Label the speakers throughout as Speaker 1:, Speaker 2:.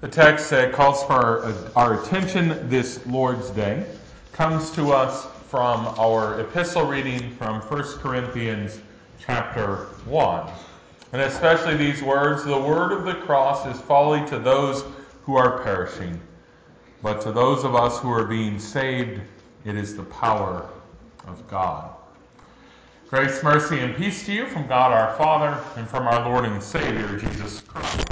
Speaker 1: The text that calls for our attention this Lord's Day comes to us from our epistle reading from 1 Corinthians chapter 1. And especially these words the word of the cross is folly to those who are perishing, but to those of us who are being saved, it is the power of God. Grace, mercy, and peace to you from God our Father and from our Lord and Savior, Jesus Christ.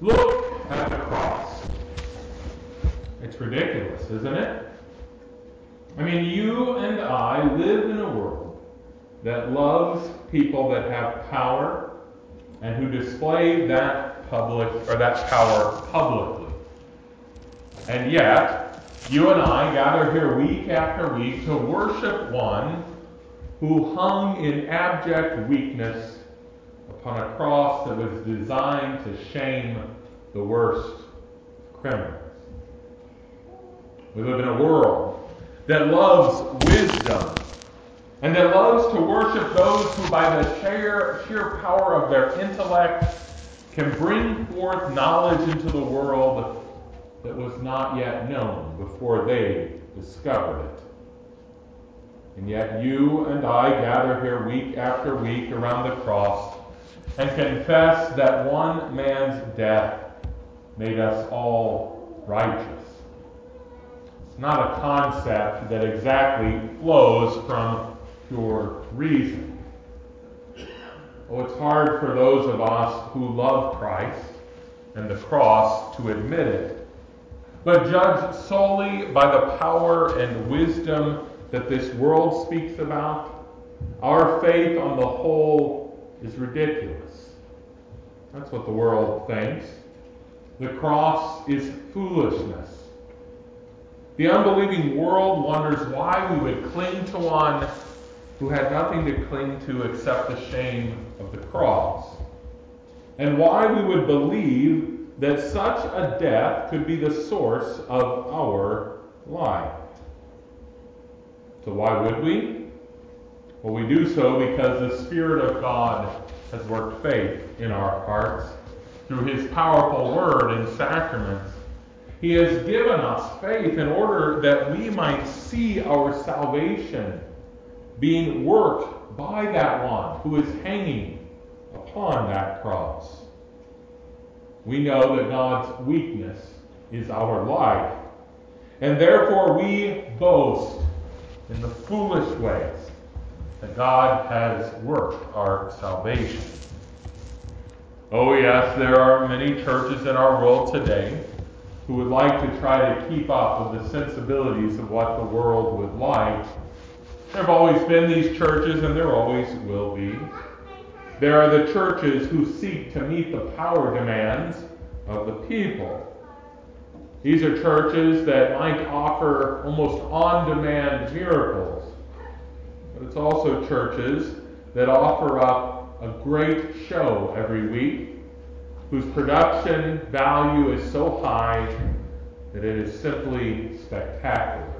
Speaker 1: Look at the cross. It's ridiculous, isn't it? I mean, you and I live in a world that loves people that have power and who display that public or that power publicly. And yet, you and I gather here week after week to worship one who hung in abject weakness upon a cross that was designed to shame the worst criminals. We live in a world that loves wisdom and that loves to worship those who, by the sheer, sheer power of their intellect, can bring forth knowledge into the world that was not yet known before they discovered it. And yet you and I gather here week after week around the cross and confess that one man's death made us all righteous. It's not a concept that exactly flows from pure reason. Oh, it's hard for those of us who love Christ and the cross to admit it but judged solely by the power and wisdom that this world speaks about, our faith on the whole is ridiculous. That's what the world thinks. The cross is foolishness. The unbelieving world wonders why we would cling to one who had nothing to cling to except the shame of the cross, and why we would believe that such a death could be the source of our life. So, why would we? Well, we do so because the Spirit of God has worked faith in our hearts through His powerful Word and sacraments. He has given us faith in order that we might see our salvation being worked by that one who is hanging upon that cross. We know that God's weakness is our life. And therefore we boast in the foolish ways that God has worked our salvation. Oh, yes, there are many churches in our world today who would like to try to keep up with the sensibilities of what the world would like. There have always been these churches, and there always will be. There are the churches who seek to meet the power demands of the people. These are churches that might offer almost on demand miracles, but it's also churches that offer up a great show every week, whose production value is so high that it is simply spectacular.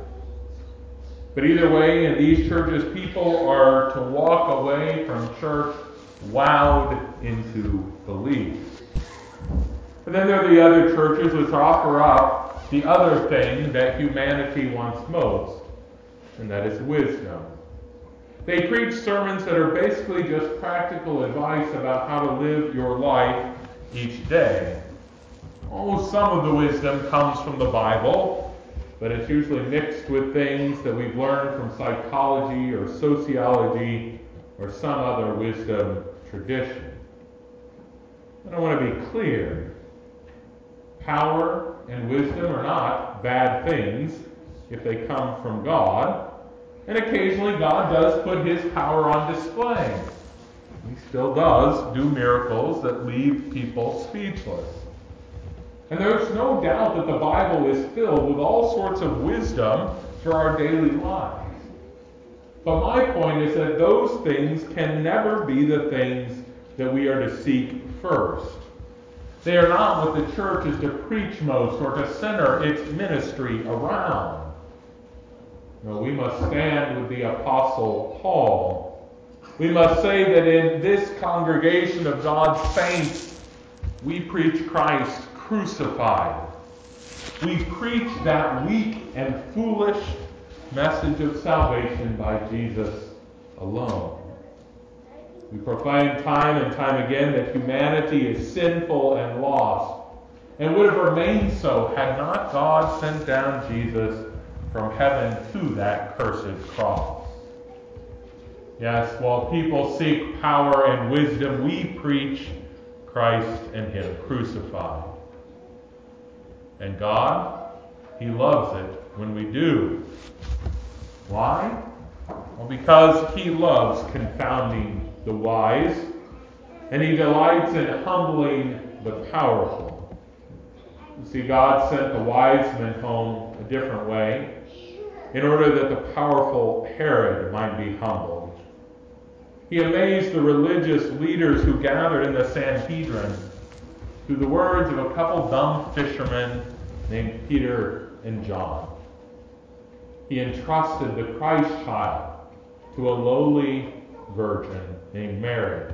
Speaker 1: But either way, in these churches, people are to walk away from church wowed into belief. And then there are the other churches which offer up the other thing that humanity wants most, and that is wisdom. They preach sermons that are basically just practical advice about how to live your life each day. Oh, some of the wisdom comes from the Bible, but it's usually mixed with things that we've learned from psychology or sociology or some other wisdom tradition. And I want to be clear. Power and wisdom are not bad things if they come from God. And occasionally God does put his power on display. He still does do miracles that leave people speechless. And there's no doubt that the Bible is filled with all sorts of wisdom for our daily lives. But my point is that those things can never be the things that we are to seek first. They are not what the church is to preach most or to center its ministry around. We must stand with the Apostle Paul We must say that in this congregation of God's saints, we preach Christ crucified. We preach that weak and foolish message of salvation by Jesus alone. We proclaim time and time again that humanity is sinful and lost, and would have remained so had not God sent down Jesus from heaven to that cursed cross. Yes, while people seek power and wisdom, we preach Christ and Him crucified. And God, He loves it when we do. Why? Well, because He loves confounding the wise, and He delights in humbling the powerful. You see, God sent the wise men home a different way in order that the powerful Herod might be humbled. He amazed the religious leaders who gathered in the Sanhedrin through the words of a couple dumb fishermen named Peter and John. He entrusted the Christ child to a lowly virgin named Mary.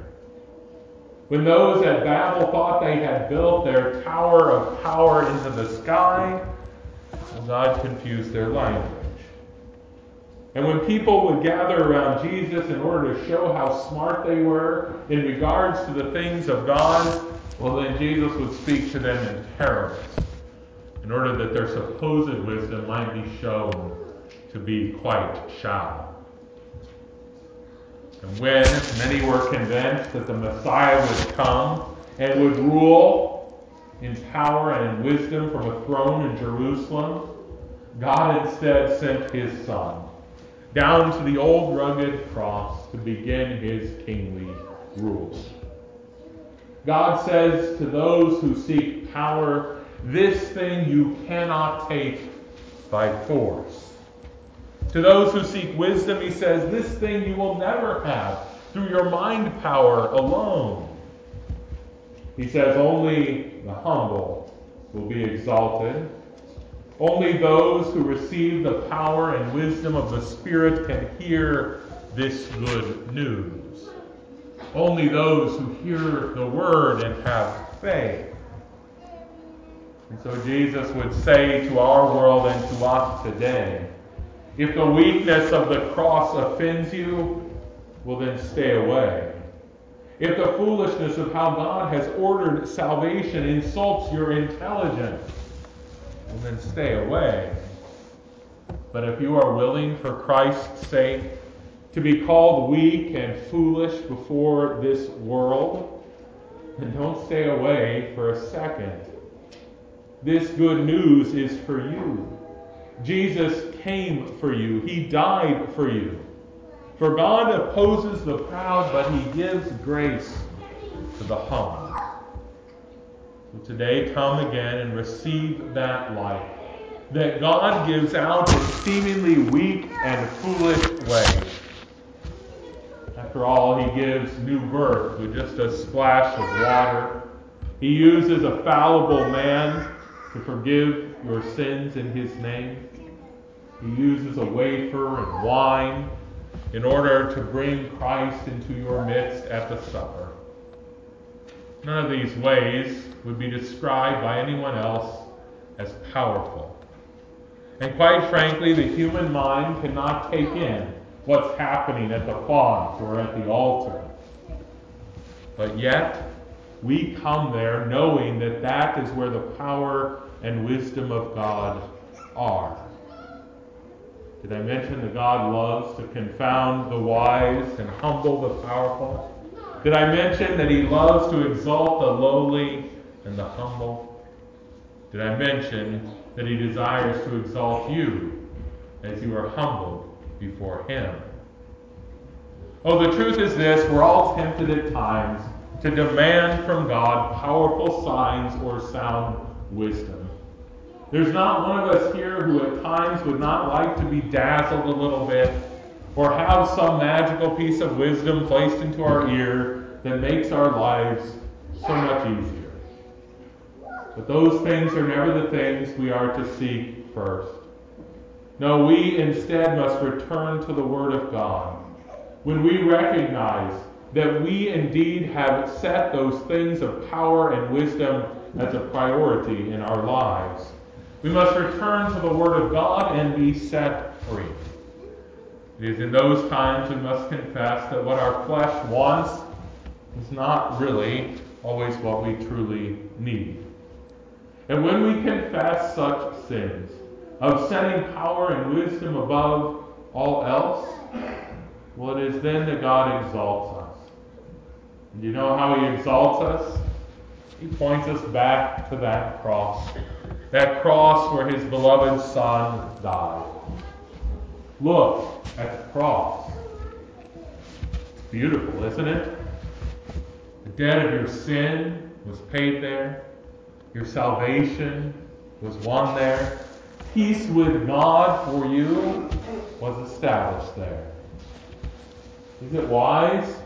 Speaker 1: When those at Babel thought they had built their tower of power into the sky, God confused their language. And when people would gather around Jesus in order to show how smart they were in regards to the things of God, well, then Jesus would speak to them in parables in order that their supposed wisdom might be shown to be quite shallow. And when many were convinced that the Messiah would come and would rule in power and in wisdom from a throne in Jerusalem, God instead sent his Son down to the old rugged cross to begin his kingly rule. God says to those who seek power, This thing you cannot take by force. To those who seek wisdom, he says, This thing you will never have through your mind power alone. He says, Only the humble will be exalted only those who receive the power and wisdom of the Spirit can hear this good news. Only those who hear the word and have faith. And so Jesus would say to our world and to us today if the weakness of the cross offends you, well, then stay away. If the foolishness of how God has ordered salvation insults your intelligence, well, then stay away. But if you are willing, for Christ's sake, to be called weak and foolish before this world, then don't stay away for a second. This good news is for you. Jesus came for you, He died for you. For God opposes the proud, but He gives grace to the humble. So today, come again and receive that life that God gives out in seemingly weak and foolish ways. After all, He gives new birth with just a splash of water. He uses a fallible man to forgive your sins in His name. He uses a wafer and wine in order to bring Christ into your midst at the supper. None of these ways would be described by anyone else as powerful. And quite frankly, the human mind cannot take in what's happening at the font or at the altar. But yet, we come there knowing that that is where the power and wisdom of God are. Did I mention that God loves to confound the wise and humble the powerful? Did I mention that He loves to exalt the lowly and the humble? Did I mention that He desires to exalt you as you are humbled before Him? Oh, the truth is this we're all tempted at times to demand from God powerful signs or sound wisdom. There's not one of us here who at times would not like to be dazzled a little bit or have some magical piece of wisdom placed into our ear that makes our lives so much easier. But those things are never the things we are to seek first. No, we instead must return to the Word of God. when we recognize that we indeed have set those things of power and wisdom as a priority in our lives. We must return to the Word of God and be set free. It is in those times we must confess that what our flesh wants is not really always what we truly need. And when we confess such sins, of setting power and wisdom above all else, well, it is then that God exalts us. And you know how He exalts us? He points us back to that cross. That cross where His beloved Son died. Look at the cross. Beautiful, isn't it? The debt of your sin was paid there. Your salvation was won there. Peace with God for you was established there. Is it wise?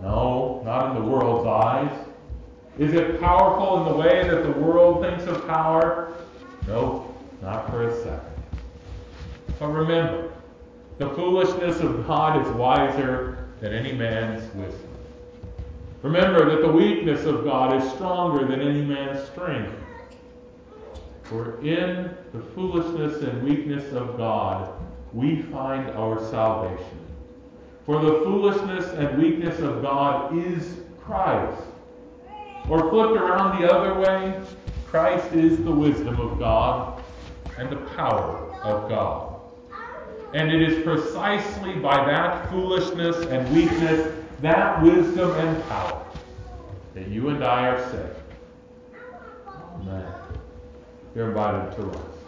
Speaker 1: No, not in the world's eyes. Is it powerful in the way that the world thinks of power? No, not for a second. But remember, the foolishness of God is wiser than any man's wisdom. Remember that the weakness of God is stronger than any man's strength. For in the foolishness and weakness of God, we find our salvation. For the foolishness and weakness of God is Christ. Or flipped around the other way, Christ is the wisdom of God and the power of God. And it is precisely by that foolishness and weakness, that wisdom and power, that you and I are saved. Amen. You're invited to rise.